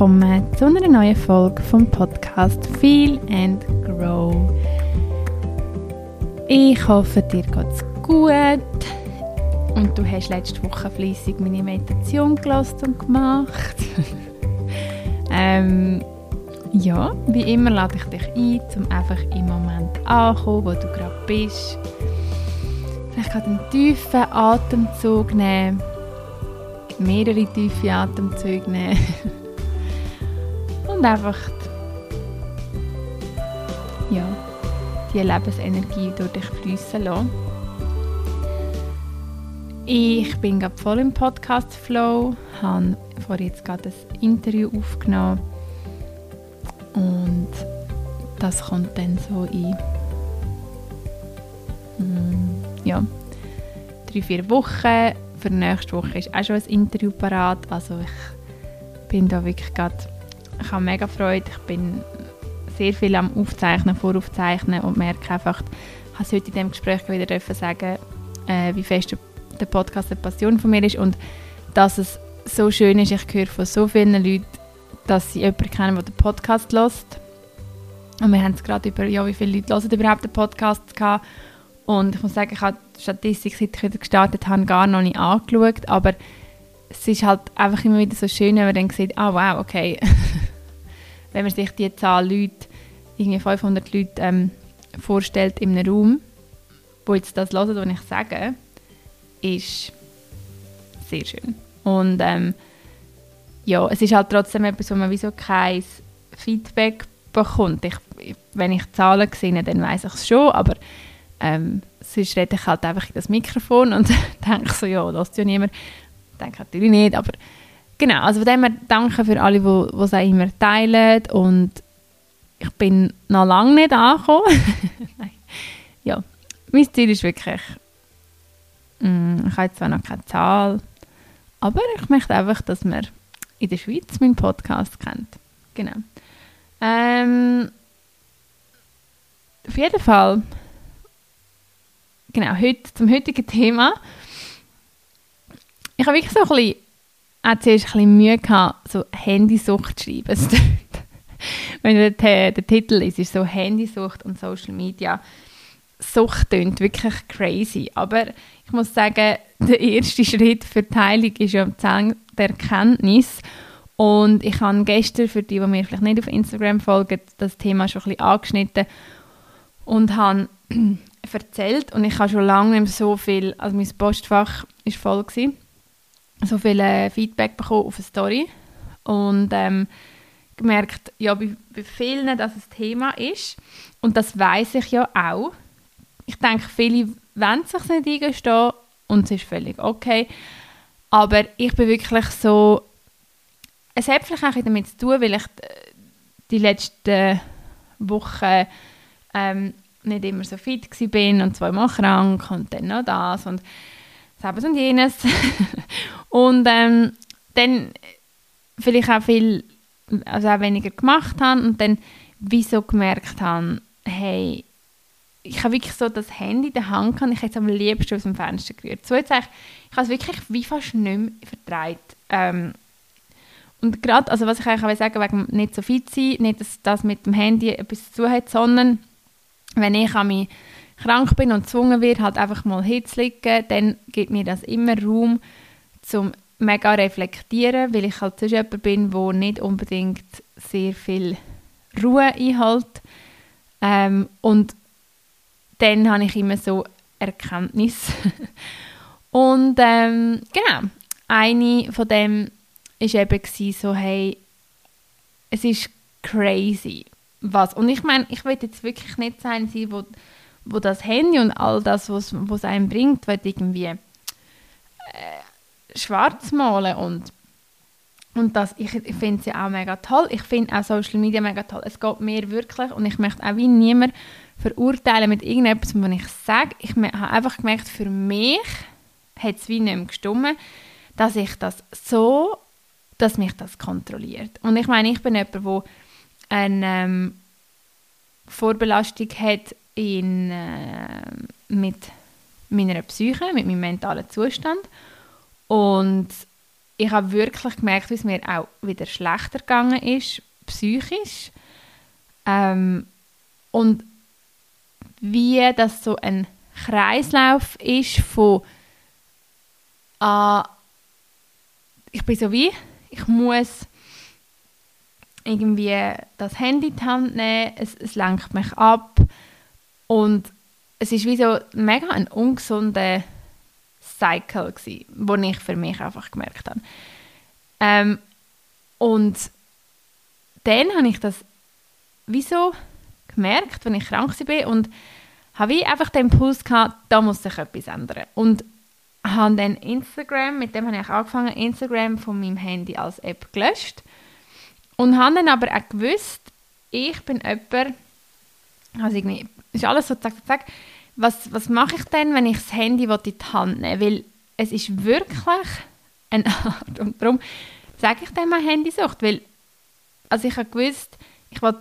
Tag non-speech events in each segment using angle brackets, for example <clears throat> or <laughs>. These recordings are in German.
willkommen zu einer neuen Folge vom Podcast Feel and Grow. Ich hoffe, dir geht's gut und du hast letzte Woche fließig meine Meditation gelassen und gemacht. <laughs> ähm, ja, wie immer lade ich dich ein, um einfach im Moment anzukommen, wo du gerade bist. Vielleicht gerade einen tiefen Atemzug nehmen mehrere tiefe Atemzüge nehmen und einfach ja, die Lebensenergie durch dich fließen lassen. Ich bin gerade voll im Podcast-Flow, habe vor jetzt gerade ein Interview aufgenommen und das kommt dann so in mm, ja, drei, vier Wochen für nächste Woche ist auch schon ein Interview parat. Also ich bin da wirklich gerade, ich habe mega Freude. Ich bin sehr viel am Aufzeichnen, Voraufzeichnen und merke einfach, ich habe es heute in diesem Gespräch wieder dürfen sagen, äh, wie fest der Podcast eine Passion von mir ist und dass es so schön ist. Ich höre von so vielen Leuten, dass sie jemanden kennen, der den Podcast hört. Und wir haben es gerade über, ja, wie viele Leute hören überhaupt den Podcast gehabt. Und ich muss sagen, ich habe die Statistik, seit ich wieder gestartet habe, gar noch nicht angeschaut, aber es ist halt einfach immer wieder so schön, wenn man dann sieht, ah wow, okay, <laughs> wenn man sich die Zahl Leute, irgendwie 500 Leute ähm, vorstellt in einem Raum, wo jetzt das hören, was ich sage, ist sehr schön. Und ähm, ja, es ist halt trotzdem etwas, wo man wieso kein Feedback bekommt. Ich, wenn ich Zahlen sehe, dann weiß ich es schon, aber ähm, sonst rede ich halt einfach in das Mikrofon und <laughs> denke so, ja, das ja niemand. Denke natürlich nicht, aber genau, also von dem her danke für alle, die es auch immer teilen und ich bin noch lange nicht angekommen. <laughs> Ja, mein Ziel ist wirklich, mm, ich habe zwar noch keine Zahl, aber ich möchte einfach, dass man in der Schweiz meinen Podcast kennt. Genau. Ähm, auf jeden Fall genau, heute, zum heutigen Thema. Ich habe wirklich so ein bisschen, auch zuerst ein bisschen Mühe gehabt, so Handysucht zu schreiben. <laughs> Wenn der, der Titel ist, ist so Handysucht und Social Media. Sucht klingt wirklich crazy. Aber ich muss sagen, der erste Schritt für die Heilung ist ja die Erkenntnis. Und ich habe gestern, für die, die mir vielleicht nicht auf Instagram folgen, das Thema schon ein bisschen angeschnitten und habe <clears throat> erzählt und ich habe schon lange nicht so viel, also mein Postfach war voll gewesen, so viel äh, Feedback bekommen auf eine Story. Und ähm, gemerkt, ja, bei, bei vielen, dass es Thema ist. Und das weiß ich ja auch. Ich denke, viele wollen sich nicht eingestehen und es ist völlig okay, aber ich bin wirklich so, es hat vielleicht auch damit zu tun, weil ich äh, die letzten Wochen ähm, nicht immer so fit bin und zweimal krank und dann noch das und das und jenes. <laughs> und ähm, dann vielleicht auch viel, also auch weniger gemacht habe und dann wieso gemerkt habe, hey, ich habe wirklich so das Handy in der Hand gehabt, ich hätte es am liebsten aus dem Fenster gerührt. So jetzt ich habe es wirklich wie fast nicht mehr vertreibt. Ähm, und gerade, also was ich eigentlich sagen wegen nicht so fit sein, nicht, dass das mit dem Handy etwas zu hat, sondern wenn ich an mich krank bin und gezwungen wird, halt einfach mal hinzulegen, dann gibt mir das immer Raum zum mega reflektieren, weil ich halt sonst jemand bin, der nicht unbedingt sehr viel Ruhe einhält. Ähm, und dann habe ich immer so Erkenntnis. <laughs> und ähm, genau, eine von dem war eben so, hey, es ist crazy, was. Und ich meine, ich will jetzt wirklich nicht sein, sie, wo, das Handy und all das, was es einem bringt, wird irgendwie äh, schwarz malen und und das, ich, ich finde es ja auch mega toll. Ich finde auch Social Media mega toll. Es geht mir wirklich und ich möchte auch wie niemand verurteilen mit irgendetwas, was ich sage. Ich habe einfach gemerkt, für mich hat es wie nicht mehr gestimmt, dass ich das so, dass mich das kontrolliert. Und ich meine, ich bin jemand, der eine ähm, Vorbelastung hat in, äh, mit meiner Psyche, mit meinem mentalen Zustand. Und ich habe wirklich gemerkt, wie es mir auch wieder schlechter gegangen ist, psychisch. Ähm, und wie das so ein Kreislauf ist von äh, ich bin so wie, ich muss irgendwie das Handy in die Hand nehmen, es, es lenkt mich ab und es ist wie so mega ein ungesunder Cycle den ich für mich einfach gemerkt habe. Ähm, und dann habe ich das wieso gemerkt, wenn ich krank war und habe ich einfach den Impuls gehabt, da muss sich etwas ändern. Und habe dann Instagram, mit dem habe ich angefangen, Instagram von meinem Handy als App gelöscht und habe dann aber auch gewusst, ich bin jemand, also irgendwie, ist alles so zack, zack, was, was mache ich denn, wenn ich das Handy in die Hand nehme? Weil es ist wirklich eine <laughs> Art, und darum sage ich dann mal Handysucht, weil also ich habe gewusst, ich, will,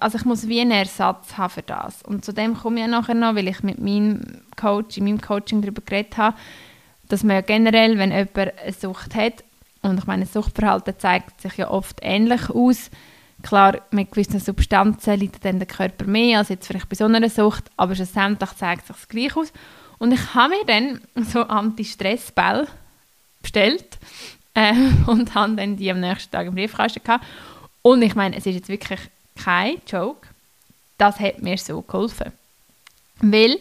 also ich muss wie einen Ersatz haben für das. Und zu dem komme ich nachher noch, weil ich mit meinem Coach, in meinem Coaching darüber geredet habe, dass man ja generell, wenn jemand eine Sucht hat, und ich meine, Suchtverhalten zeigt sich ja oft ähnlich aus, Klar, mit gewissen Substanzen leidet dann der Körper mehr als jetzt vielleicht bei so einer Sucht, aber schlussendlich zeigt sich gleich aus. Und ich habe mir dann so Anti-Stress-Bälle bestellt äh, <laughs> und habe dann die am nächsten Tag im Briefkasten gehabt. Und ich meine, es ist jetzt wirklich kein Joke. Das hat mir so geholfen. Weil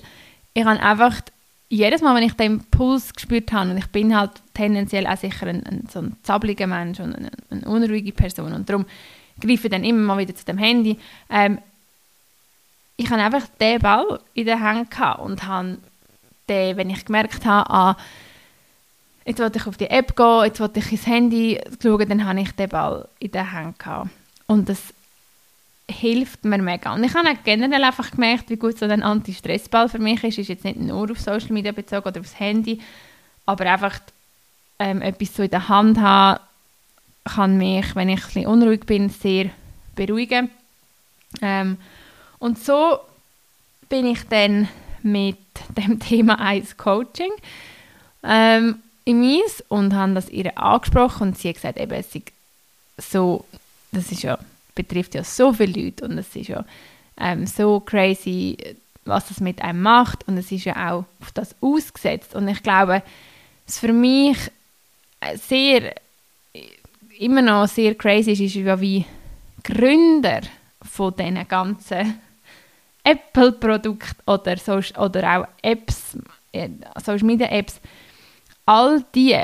ich habe einfach jedes Mal, wenn ich den Puls gespürt habe, und ich bin halt tendenziell auch sicher ein, ein so ein zappeliger Mensch und eine, eine unruhige Person und darum greife dann immer mal wieder zu dem Handy. Ähm, ich habe einfach den Ball in der Hand und habe den, wenn ich gemerkt habe, ah, jetzt wollte ich auf die App gehen, jetzt wollte ich ins Handy schauen, dann habe ich den Ball in der Hand gehabt. Und das hilft mir mega. Und ich habe auch generell einfach gemerkt, wie gut so ein Anti-Stress-Ball für mich ist. Ist jetzt nicht nur auf Social Media bezogen oder aufs Handy, aber einfach ähm, etwas so in der Hand haben, kann mich, wenn ich ein bisschen unruhig bin, sehr beruhigen. Ähm, und so bin ich dann mit <laughs> dem Thema 1 Coaching ähm, im Eis und habe das ihr angesprochen und sie hat gesagt, eben, es so, das ist ja, betrifft ja so viele Leute und es ist ja ähm, so crazy, was das mit einem macht und es ist ja auch auf das ausgesetzt und ich glaube, es für mich sehr immer noch sehr crazy ist, ist ja wie Gründer von diesen ganzen Apple-Produkten oder, oder auch Apps, äh, Social Media Apps, all die,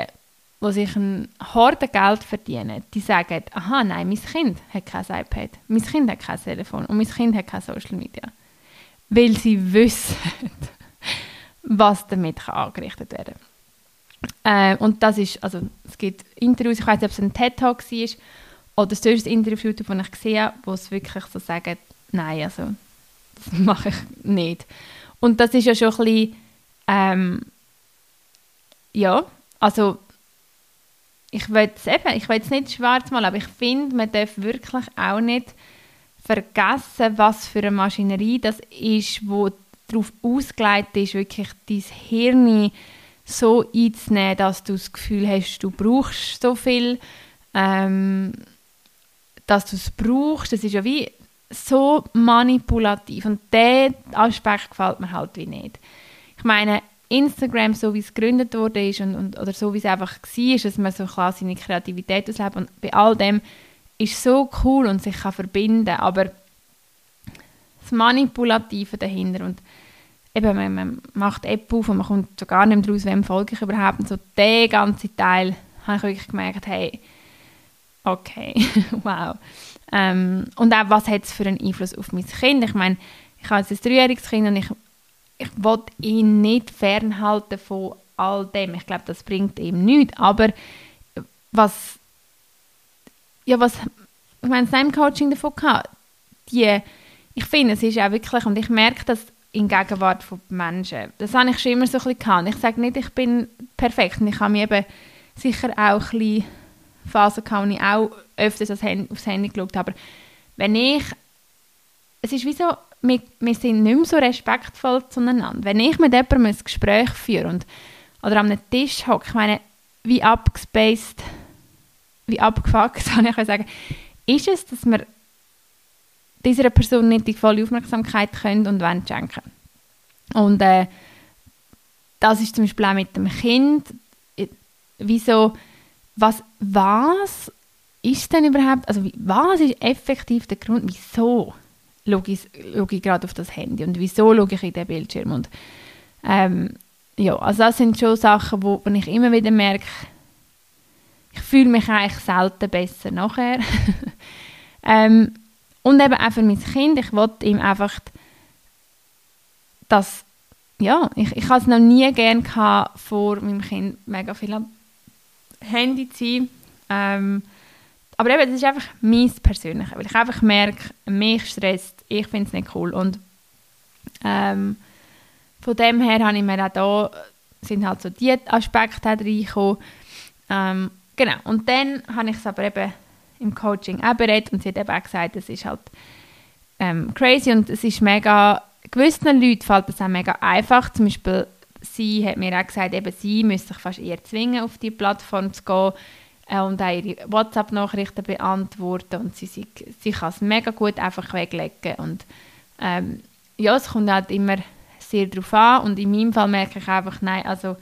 die sich ein hartes Geld verdienen, die sagen, aha, nein, mein Kind hat kein iPad, mein Kind hat kein Telefon und mein Kind hat kein Social Media. Weil sie wissen, <laughs> was damit angerichtet werden kann. Äh, und das ist, also es gibt Interviews, ich weiß nicht, ob es ein TED-Talk war oder sonst ein Interview, das ich gesehen habe, wo es wirklich so sagen, nein, also das <laughs> mache ich nicht. Und das ist ja schon ein bisschen, ähm, ja, also ich will es eben, ich will es nicht schwarz malen, aber ich finde, man darf wirklich auch nicht vergessen, was für eine Maschinerie das ist, wo darauf ausgelegt ist, wirklich dein Hirn so einzunehmen, dass du das Gefühl hast, du brauchst so viel, ähm, dass du es brauchst. Das ist ja wie so manipulativ und der Aspekt gefällt mir halt wie nicht. Ich meine, Instagram, so wie es gegründet wurde ist und, und, oder so wie es einfach war, dass man so klar seine Kreativität auslebt und bei all dem ist so cool und sich kann verbinden, aber das Manipulative dahinter und eben, man, man macht App auf und man kommt so gar nicht mehr raus, wem folge ich überhaupt. Und so der ganze Teil habe ich wirklich gemerkt, hey, okay, <laughs> wow. Ähm, und auch, was hat es für einen Einfluss auf mein Kind? Ich meine, ich habe jetzt ein dreijähriges Kind und ich, ich will ihn nicht fernhalten von all dem. Ich glaube, das bringt ihm nichts. Aber was, ja, was, ich meine, das Coaching davon gehabt, die, ich finde, es ist auch wirklich, und ich merke das in Gegenwart von Menschen. Das habe ich schon immer so ein bisschen. Ich sage nicht, ich bin perfekt. Ich habe mir eben sicher auch ein Phasen gehabt, wo ich auch öfters aufs Handy, geschaut habe. Aber wenn ich, es ist wie so, wir, wir sind nicht mehr so respektvoll zueinander. Wenn ich mit jemandem ein Gespräch führe und, oder an einem Tisch hocke, ich meine, wie abgespaced wie abgefuckt, <laughs> kann ich sagen, ist es, dass wir dieser Person nicht die volle Aufmerksamkeit können und wollen schenken. Und äh, das ist zum Beispiel auch mit dem Kind. Wieso, was, was ist denn überhaupt, also was ist effektiv der Grund, wieso schaue ich, schaue ich gerade auf das Handy und wieso schaue ich in den Bildschirm und ähm, ja, also das sind schon Sachen, wo, wo ich immer wieder merke, ich fühle mich eigentlich selten besser nachher. <laughs> ähm, und eben auch für mein Kind, ich wollte ihm einfach das, ja, ich, ich habe es noch nie gerne vor meinem Kind mega viel am Handy zu sein. Ähm, aber eben, das ist einfach mein Persönliches, weil ich einfach merke, mich stresst, ich finde es nicht cool und ähm, von dem her habe ich mir auch da, sind halt so die Aspekte reingekommen. Ähm, genau, und dann habe ich es aber eben im Coaching auch berät und sie hat eben auch gesagt, es ist halt ähm, crazy und es ist mega, gewissen Leuten fällt das auch mega einfach, zum Beispiel sie hat mir auch gesagt, eben sie müssen sich fast eher zwingen, auf die Plattform zu gehen äh, und auch ihre WhatsApp-Nachrichten beantworten und sie, sie, sie kann es mega gut einfach weglegen und ähm, ja, es kommt halt immer sehr darauf an und in meinem Fall merke ich einfach, nein, also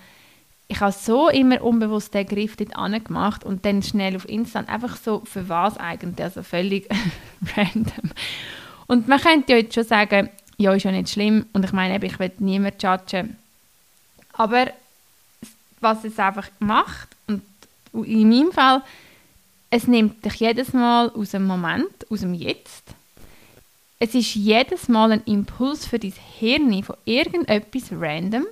ich habe so immer unbewusst den Griff dort gemacht und dann schnell auf Instant einfach so, für was eigentlich, also völlig <laughs> random. Und man könnte ja jetzt schon sagen, ja, ist ja nicht schlimm und ich meine, ich will niemand judgen, aber was es einfach macht und in meinem Fall, es nimmt dich jedes Mal aus dem Moment, aus dem Jetzt. Es ist jedes Mal ein Impuls für dein Hirn von irgendetwas random.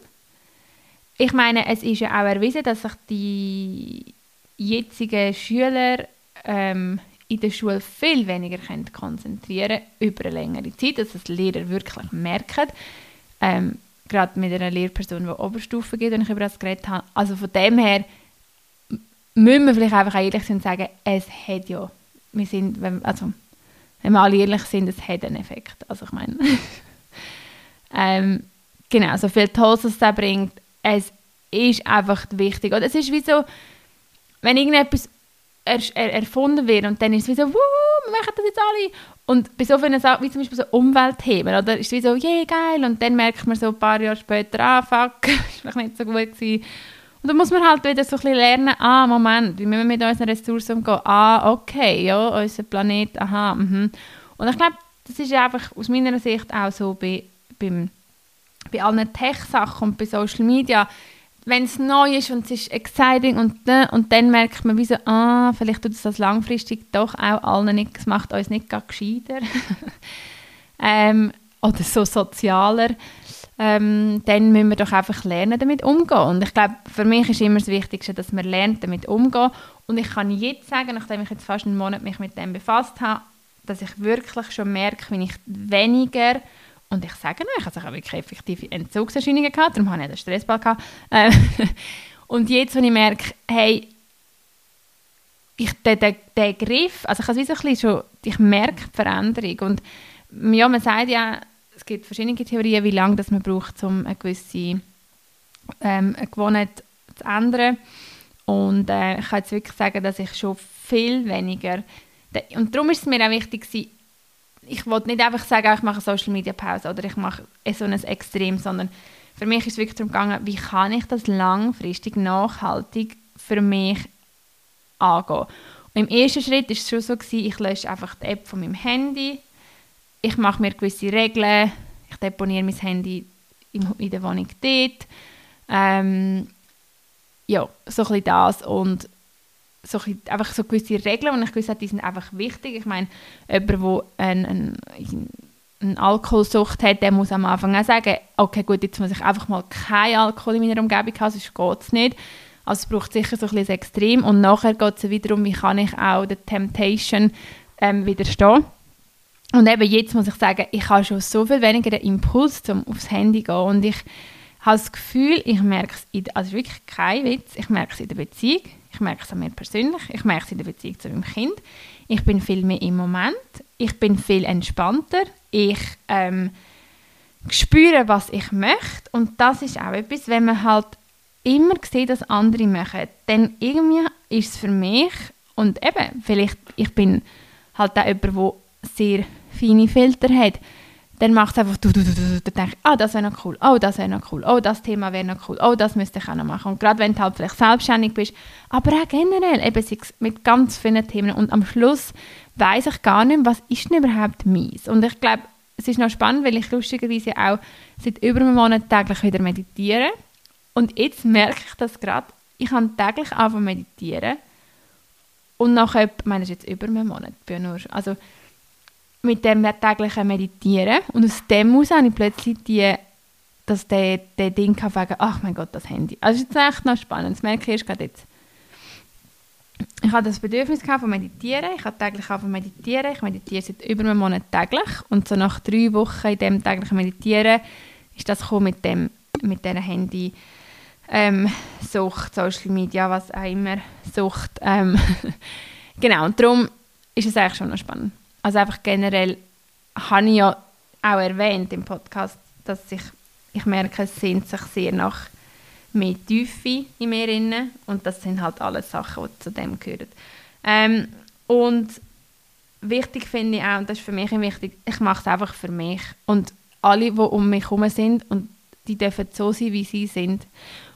Ich meine, es ist ja auch erwiesen, dass sich die jetzigen Schüler ähm, in der Schule viel weniger können konzentrieren über eine längere Zeit, dass das Lehrer wirklich merken. Ähm, gerade mit einer Lehrperson, die Oberstufe geht, wenn ich über das geredet habe. Also von dem her müssen wir vielleicht einfach ehrlich sein und sagen, es hat ja, wir sind, wenn, also, wenn wir alle ehrlich sind, es hat einen Effekt. Also ich meine, <laughs> ähm, genau, so viel Tolles es da bringt, es ist einfach wichtig. Oder es ist wie so, wenn irgendetwas er, er, erfunden wird und dann ist es wie so, wir machen das jetzt alle. Und bei so vielen Sachen, wie zum Beispiel so Umweltthemen, oder ist es wie so, yeah, geil. Und dann merkt man so ein paar Jahre später, ah, fuck, <laughs> ist vielleicht nicht so gut gewesen. Und dann muss man halt wieder so ein bisschen lernen, ah, Moment, wie müssen wir mit unseren Ressourcen umgehen? Ah, okay, ja, unser Planet, aha, mhm. Und ich glaube, das ist einfach aus meiner Sicht auch so bei, beim, bei allen Tech-Sachen und bei Social Media, wenn es neu ist und es ist exciting und, äh, und dann merkt man wie so, ah, vielleicht tut es das langfristig doch auch allen nicht, es macht uns nicht gerade gescheiter. <laughs> ähm, oder so sozialer ähm, dann müssen wir doch einfach lernen, damit umzugehen. Und ich glaube, für mich ist immer das Wichtigste, dass man lernt, damit umzugehen. Und ich kann jetzt sagen, nachdem ich jetzt fast einen Monat mich mit dem befasst habe, dass ich wirklich schon merke, wenn ich weniger und ich sage euch, also ich habe wirklich effektive Entzugserscheinungen gehabt, darum habe ich den Stressball gehabt. Äh, <laughs> und jetzt, wenn ich merke, hey, ich, der, der, der Griff, also ich, so ein bisschen schon, ich merke die Veränderung. Und ja, man sagt ja, es gibt verschiedene Theorien, wie lange das man braucht, um eine gewisse ähm, Gewohnheit zu ändern. Und äh, ich kann jetzt wirklich sagen, dass ich schon viel weniger... Und darum ist es mir auch wichtig, ich wollte nicht einfach sagen, ich mache eine Social Media Pause oder ich mache so ein Extrem, sondern für mich ist es wirklich darum gegangen, wie kann ich das langfristig, nachhaltig für mich angehen. Und im ersten Schritt war es schon so, gewesen, ich lösche einfach die App von meinem Handy, ich mache mir gewisse Regeln, ich deponiere mein Handy in der Wohnung dort. Ähm, ja, so ein bisschen das und so ein einfach so gewisse Regeln und ich gewusst habe, die sind einfach wichtig. Ich meine, jemand, der eine, eine, eine Alkoholsucht hat, der muss am Anfang auch sagen, okay gut, jetzt muss ich einfach mal keinen Alkohol in meiner Umgebung haben, sonst geht es nicht. Also es braucht sicher so ein bisschen Extrem und nachher geht es wiederum, wie kann ich auch der Temptation ähm, widerstehen. Und eben jetzt muss ich sagen, ich habe schon so viel weniger den Impuls, um aufs Handy zu gehen. Und ich habe das Gefühl, ich merke es, in, also wirklich kein Witz, ich merke es in der Beziehung, ich merke es an mir persönlich, ich merke es in der Beziehung zu meinem Kind. Ich bin viel mehr im Moment, ich bin viel entspannter, ich ähm, spüre, was ich möchte. Und das ist auch etwas, wenn man halt immer sieht, dass andere machen, dann irgendwie ist es für mich Und eben, vielleicht, ich bin halt auch jemand, der sehr feine Filter hat, dann macht es einfach du, du, du, du, du denkst, ah, das wäre noch cool, oh, das wäre noch cool, oh, das Thema wäre noch cool, oh, das müsste ich auch noch machen. Und gerade wenn du halt vielleicht selbstständig bist, aber auch generell, eben mit ganz vielen Themen und am Schluss weiß ich gar nicht was ist denn überhaupt meins. Und ich glaube, es ist noch spannend, weil ich lustigerweise auch seit über einem Monat täglich wieder meditiere. Und jetzt merke ich das gerade, ich kann täglich anfangen meditieren und nachher, ich meine, das ist jetzt über einen Monat, bin nur, also mit dem täglichen Meditieren und aus dem heraus habe ich plötzlich die, dass der, der Ding kann sagen, ach mein Gott, das Handy. Also das ist echt noch spannend, das merke ich erst gerade jetzt. Ich habe das Bedürfnis von meditieren, ich habe täglich von meditieren, ich meditiere seit über einem Monat täglich und so nach drei Wochen in dem täglichen Meditieren ist das mit dem mit dieser Handy ähm, Sucht, Social Media, was auch immer, Sucht. Ähm, <laughs> genau, und darum ist es eigentlich schon noch spannend. Also einfach generell habe ich ja auch erwähnt im Podcast, dass ich, ich merke, es sehnt sich sehr nach mehr Tiefe in mir inne und das sind halt alles Sachen, die zu dem gehören. Ähm, und wichtig finde ich auch, und das ist für mich wichtig, ich mache es einfach für mich und alle, die um mich herum sind und die dürfen so sein, wie sie sind.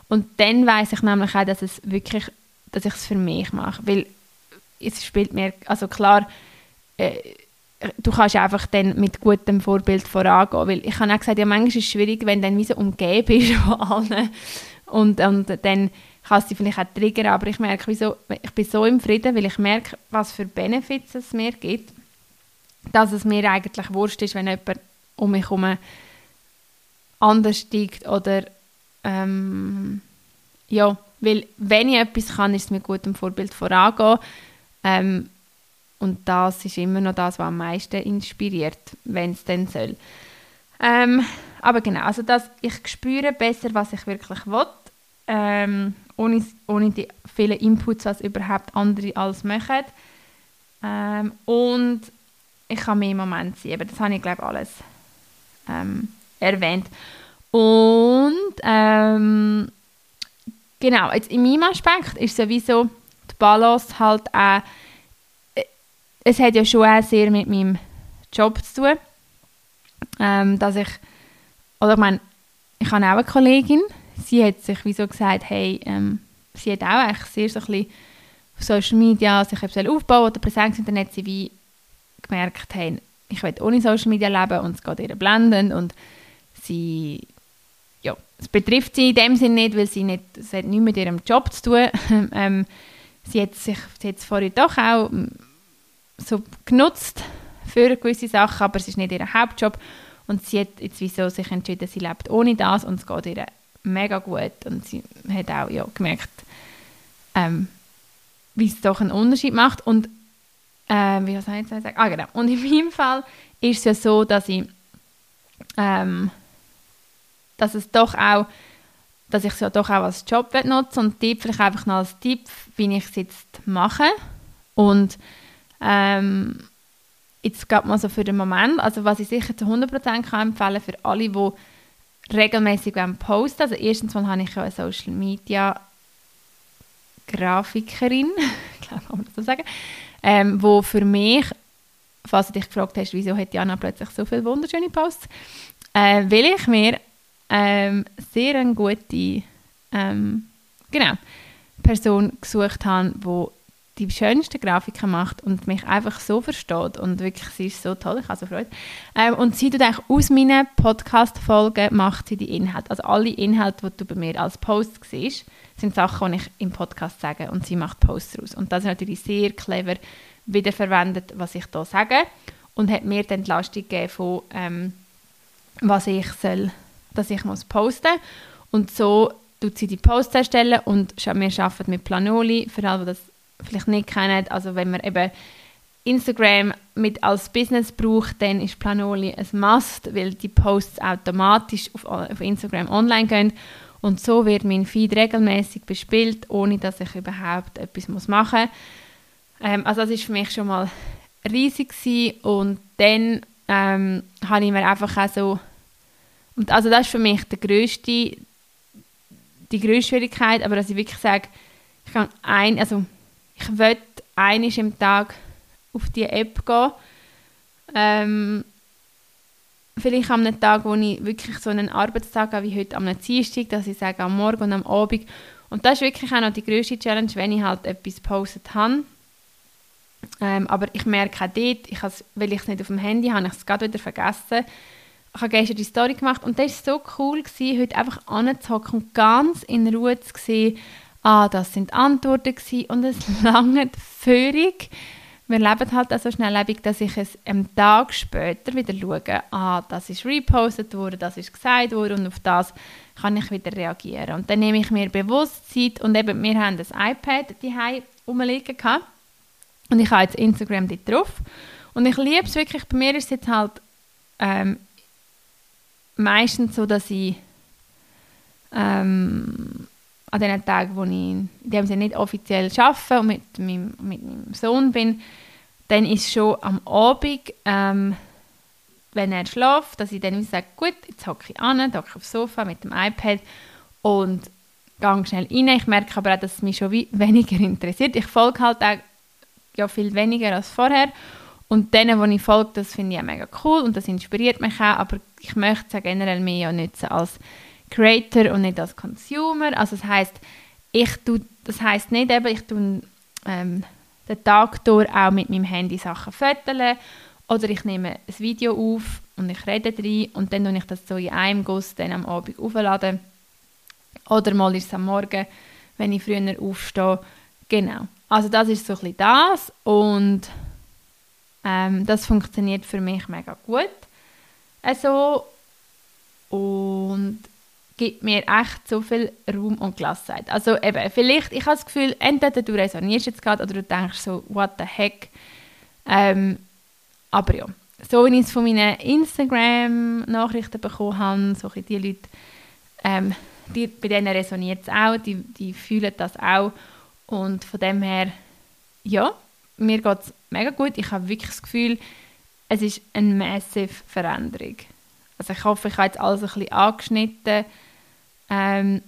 Und dann weiß ich nämlich auch, dass es wirklich, dass ich es für mich mache, weil es spielt mir, also klar, äh, du kannst einfach dann mit gutem Vorbild vorangehen, weil ich habe auch gesagt, ja, manchmal ist es schwierig, wenn dann wie so umgeben <laughs> bist von allen und, und dann kann dich vielleicht auch triggern, aber ich merke, wieso, ich bin so im Frieden, weil ich merke, was für Benefits es mir gibt, dass es mir eigentlich wurscht ist, wenn jemand um mich herum anders steigt oder ähm, ja, weil wenn ich etwas kann, ist es mit gutem Vorbild vorangehen. Ähm, und das ist immer noch das, was am meisten inspiriert, wenn es denn soll. Ähm, aber genau, also das, ich spüre besser, was ich wirklich will, ähm, ohne, ohne die vielen Inputs, was überhaupt andere alles machen. Ähm, und ich kann mehr im Moment sein. Das habe ich, glaube ich, alles ähm, erwähnt. Und ähm, genau, jetzt in meinem Aspekt ist sowieso die Balance halt auch, es hat ja schon auch sehr mit meinem Job zu tun, ähm, dass ich, oder ich meine, ich habe auch eine Kollegin, sie hat sich wieso gesagt, hey, ähm, sie hat auch eigentlich sehr so ein bisschen Social Media sich aufbauen oder Präsenzinternet sie wie gemerkt haben, ich will ohne Social Media leben und es geht ihr blendend und sie ja, es betrifft sie in dem Sinne nicht, weil sie nicht, es hat nichts mit ihrem Job zu tun. <laughs> ähm, sie hat sich es vorher doch auch so genutzt für gewisse Sachen, aber es ist nicht ihr Hauptjob. Und sie hat jetzt wieso sich entschieden, sie lebt ohne das und es geht ihr mega gut. Und sie hat auch ja, gemerkt, ähm, wie es doch einen Unterschied macht. Und äh, wie soll ich jetzt sagen? Ah, genau. Und in meinem Fall ist es ja so, dass ich ähm, dass es doch auch, dass ich es ja doch auch als Job nutzen und Tipp vielleicht einfach noch als Tipp, wie ich es jetzt mache und ähm, jetzt geht mal so für den Moment, also was ich sicher zu 100% kann empfehlen für alle, die regelmäßig posten, also erstens mal habe ich ja eine Social Media Grafikerin, <laughs> kann man das so sagen, ähm, wo für mich, falls du dich gefragt hast, wieso hat Jana plötzlich so viele wunderschöne Posts, äh, will ich mir ähm, sehr eine gute ähm, genau, Person gesucht habe, die die schönsten Grafiken macht und mich einfach so versteht und wirklich, sie ist so toll, ich habe so Freude. Ähm, und sie tut eigentlich aus meinen Podcast-Folgen macht sie die Inhalte, also alle Inhalte, die du bei mir als Post siehst, sind Sachen, die ich im Podcast sage und sie macht Posts daraus. Und das ist natürlich sehr clever wiederverwendet, was ich da sage und hat mir dann die Entlastung gegeben von, ähm, was ich soll dass ich muss posten und so tut sie die Posts erstellen und wir arbeiten mit Planoli, für alle, die das vielleicht nicht kennen, also wenn man eben Instagram mit als Business braucht, dann ist Planoli ein Must, weil die Posts automatisch auf, auf Instagram online gehen und so wird mein Feed regelmäßig bespielt, ohne dass ich überhaupt etwas machen muss. Ähm, also das ist für mich schon mal riesig gewesen. und dann ähm, habe ich mir einfach auch so und also das ist für mich der grösste, die grösste Schwierigkeit, aber dass ich wirklich sage, ich kann ein, also ich will einisch im Tag auf die App gehe. Ähm, vielleicht einem Tag, wo ich wirklich so einen Arbeitstag habe, wie heute am Dienstag, dass ich sage, am Morgen und am Abend. Und das ist wirklich auch noch die grösste Challenge, wenn ich halt etwas gepostet habe. Ähm, aber ich merke auch dort, ich weil ich es nicht auf dem Handy habe, ich es gerade wieder vergessen. Ich habe gestern die Story gemacht und das war so cool, gewesen, heute einfach anzuhocken und ganz in Ruhe zu sehen, ah, das sind Antworten gewesen und es <laughs> lange völlig. Wir leben halt so schnelllebig, dass ich es am Tag später wieder schaue, ah, das ist repostet worden, das ist gesagt worden und auf das kann ich wieder reagieren. Und dann nehme ich mir bewusst Zeit und eben, wir haben das iPad die rumliegen gehabt und ich habe jetzt Instagram dort drauf. Und ich liebe es wirklich, bei mir ist es jetzt halt ähm, meistens so, dass ich ähm, an den Tagen, wo ich in dem Sinne nicht offiziell arbeite und mit meinem, mit meinem Sohn bin, dann ist schon am Abend, ähm, wenn er schläft, dass ich dann sage, gut, jetzt hocke ich an, hocke aufs Sofa mit dem iPad und gehe schnell rein. Ich merke aber auch, dass es mich schon weniger interessiert. Ich folge halt auch ja, viel weniger als vorher. Und denen, die ich folge, das finde ich auch mega cool und das inspiriert mich auch, aber ich möchte es generell mehr nutzen als Creator und nicht als Consumer. Also das heißt, ich tue, das heißt nicht eben, ich tue ähm, den Tag durch auch mit meinem Handy Sachen fotografieren oder ich nehme ein Video auf und ich rede drin und dann tue ich das so in einem Guss dann am Abend aufladen. Oder mal ist es am Morgen, wenn ich früher aufstehe. Genau. Also das ist so ein das und ähm, das funktioniert für mich mega gut. Also, und gibt mir echt so viel Raum und Gelassenheit. Also eben, vielleicht, ich habe das Gefühl, entweder du resonierst jetzt gerade oder du denkst so, what the heck. Ähm, aber ja, so wie ich es von meinen Instagram-Nachrichten bekommen habe, so die Leute, ähm, die, bei denen resoniert es auch, die, die fühlen das auch. Und von dem her, ja, mir geht es mega gut. Ich habe wirklich das Gefühl, es ist eine massive Veränderung. Also ich hoffe, ich habe jetzt alles ein bisschen angeschnitten. Ähm,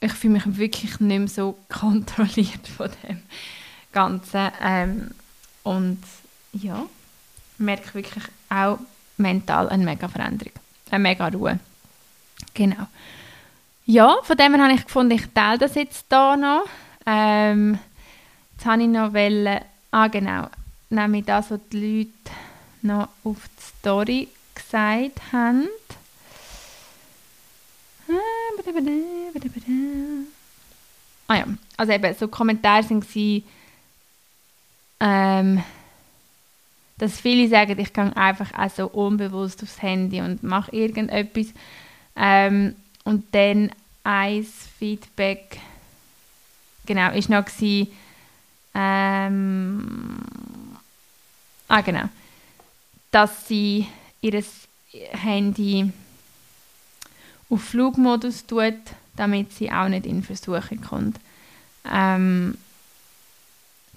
ich fühle mich wirklich nicht mehr so <laughs> kontrolliert von dem Ganzen. Ähm, und ja, merke wirklich auch mental eine mega Veränderung, eine mega Ruhe. Genau. Ja, von dem her habe ich gefunden, ich teile das jetzt hier noch. Ähm, jetzt habe ich noch wollen, ah genau, nämlich das, was die Leute noch auf die Story gesagt haben. Ah ja, also eben, so Kommentare waren, ähm, dass viele sagen, ich gehe einfach auch so unbewusst aufs Handy und mache irgendetwas. Ähm, und dann ein Feedback, genau, ist noch gewesen, ähm, ah genau, dass sie ihr Handy auf Flugmodus tut, damit sie auch nicht in Versuche kommt. Ähm,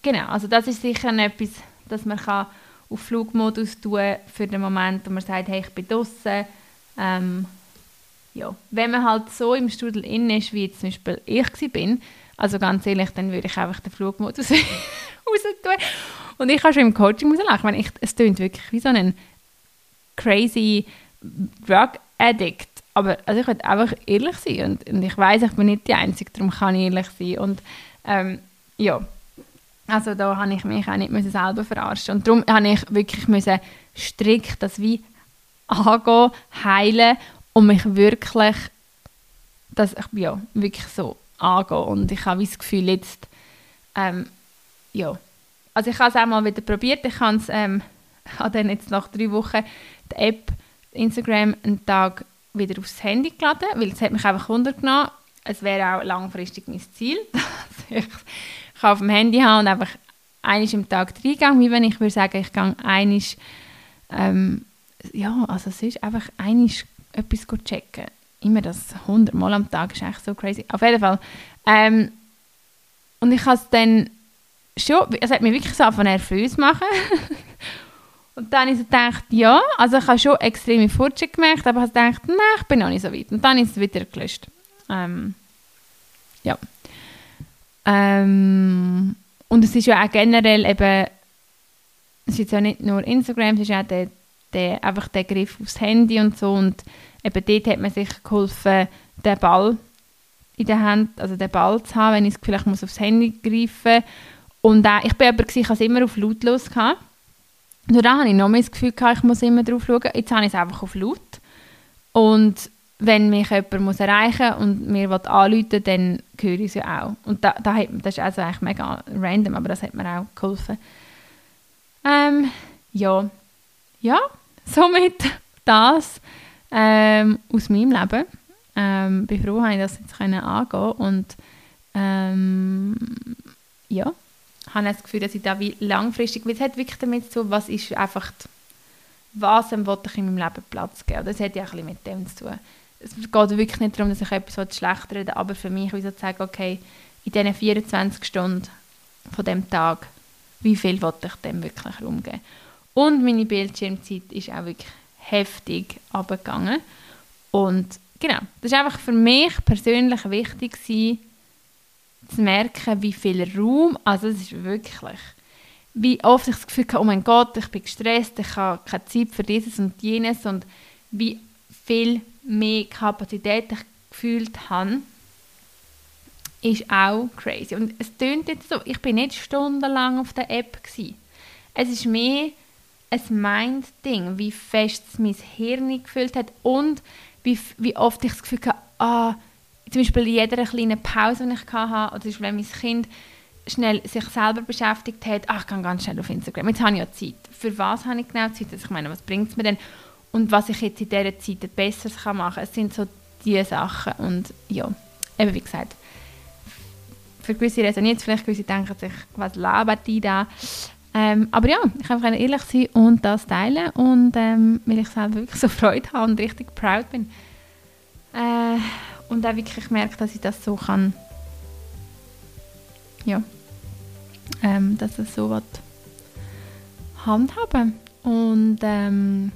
genau, also das ist sicher etwas, dass man kann auf Flugmodus tun für den Moment, wo man sagt, hey, ich bin draußen. Ähm, ja. Wenn man halt so im Strudel in ist, wie zum Beispiel ich bin, also ganz ehrlich, dann würde ich einfach den Flugmodus <laughs> raus tun. Und ich habe schon im Coaching rauslachen. Ich, es klingt wirklich wie so ein crazy Drug Addict aber also ich will einfach ehrlich sein und, und ich weiß ich bin nicht die Einzige, darum kann ich ehrlich sein und ähm, ja, also da habe ich mich auch nicht selber verarschen und darum habe ich wirklich müssen strikt das wie angehen, heilen und mich wirklich das ja, wirklich so angehen und ich habe das Gefühl jetzt ähm, ja, also ich habe es auch mal wieder probiert, ich habe es ähm, <laughs> habe dann jetzt nach drei Wochen die App Instagram einen Tag wieder aufs Handy geladen, weil es hat mich einfach runtergenommen. Es wäre auch langfristig mein Ziel, <laughs> dass ich auf dem Handy habe und einfach einiges im Tag reingehe, wie wenn ich würde sagen, ich gehe einiges, ähm, ja, also es ist einfach einiges etwas checken. Immer das 100 Mal am Tag ist echt so crazy. Auf jeden Fall. Ähm, und ich habe es dann schon, es hat mich wirklich so von nervös machen <laughs> Und dann habe ich gedacht, ja, also ich habe schon extreme Fortschritte gemerkt, aber ich habe gedacht, nein, ich bin noch nicht so weit. Und dann ist es wieder gelöscht. Ähm, ja. Ähm, und es ist ja auch generell eben, es ist ja nicht nur Instagram, es ist auch der, der, einfach der Griff aufs Handy und so und eben dort hat man sich geholfen, den Ball in der Hand, also den Ball zu haben, wenn ich das Gefühl ich muss aufs Handy greifen und auch, ich bin aber, ich habe es immer auf lautlos gehabt. Und dann habe ich noch mehr das Gefühl gehabt, ich muss immer drauf schauen. Jetzt habe ich es einfach auf laut. Und wenn mich jemand muss erreichen muss und mir anrufen will, dann höre ich es ja auch. Und da, da hat, das ist also eigentlich mega random, aber das hat mir auch geholfen. Ähm, ja. Ja, somit <laughs> das ähm, aus meinem Leben. Ähm, bin froh, dass ich das jetzt angehen konnte. Und ähm, ja, habe das Gefühl, dass ich da wie langfristig, weil es hat wirklich damit zu tun, was ist einfach, was ähm, ich in meinem Leben Platz geben. Das hat ja ein bisschen mit dem zu tun. Es geht wirklich nicht darum, dass ich etwas schlecht rede, aber für mich wie so zu sagen, okay, in diesen 24 Stunden von dem Tag, wie viel wollte ich dem wirklich rumgeben. Und meine Bildschirmzeit ist auch wirklich heftig abgegangen. Und genau, das ist einfach für mich persönlich wichtig gewesen, zu merken, wie viel Raum, also es ist wirklich, wie oft ich das Gefühl habe, oh mein Gott, ich bin gestresst, ich habe keine Zeit für dieses und jenes und wie viel mehr Kapazität ich gefühlt habe, ist auch crazy. Und es tönt jetzt so, ich bin nicht stundenlang auf der App gewesen. Es ist mehr ein Mind-Ding, wie fest es mein Hirn gefühlt hat und wie, wie oft ich das Gefühl habe, ah, zum Beispiel in jeder kleinen Pause, die ich hatte, oder wenn mein Kind schnell sich selber beschäftigt hat, ach, ich gehe ganz schnell auf Instagram, jetzt habe ich ja Zeit. Für was habe ich genau Zeit? Also ich meine, was bringt es mir denn? Und was ich jetzt in dieser Zeit Besseres kann machen kann, es sind so diese Sachen. Und ja, eben wie gesagt, für gewisse resoniert es vielleicht, gewisse denken sich, was labert die da? Ähm, aber ja, ich kann einfach ehrlich sein und das teilen und ähm, weil ich selber wirklich so Freude habe und richtig proud bin. Äh, und auch wirklich merke, dass ich das so kann, ja, ähm, dass es so was handhaben. Und ähm,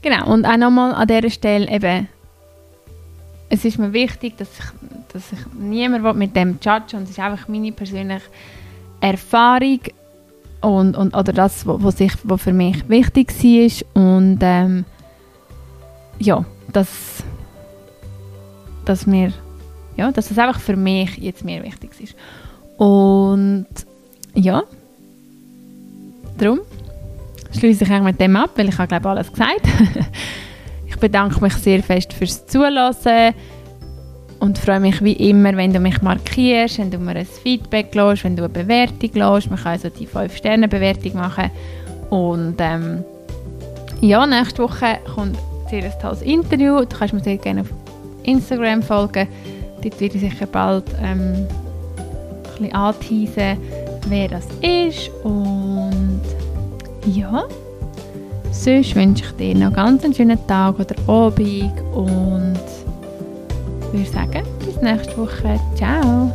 genau, und auch nochmal an dieser Stelle eben, es ist mir wichtig, dass ich, dass ich niemand mit dem judge und es ist einfach meine persönliche Erfahrung und, und, oder das, was, was für mich wichtig war. Und ähm, ja, das dass mir ja, dass das einfach für mich jetzt mehr wichtig ist. Und ja, darum schließe ich eigentlich mit dem ab, weil ich habe glaube alles gesagt. <laughs> ich bedanke mich sehr fest fürs Zuhören und freue mich wie immer, wenn du mich markierst, wenn du mir ein Feedback lässt, wenn du eine Bewertung lässt. Man kann also die 5-Sterne-Bewertung machen. Und ähm, ja, nächste Woche kommt sehr ein tolles Interview. Du kannst mir sehr gerne auf Instagram folgen. Dort werde ich sicher bald ähm, ein bisschen anteasen, wer das ist. Und ja, sonst wünsche ich dir noch ganz einen schönen Tag oder Abend und würde sagen, bis nächste Woche. Ciao!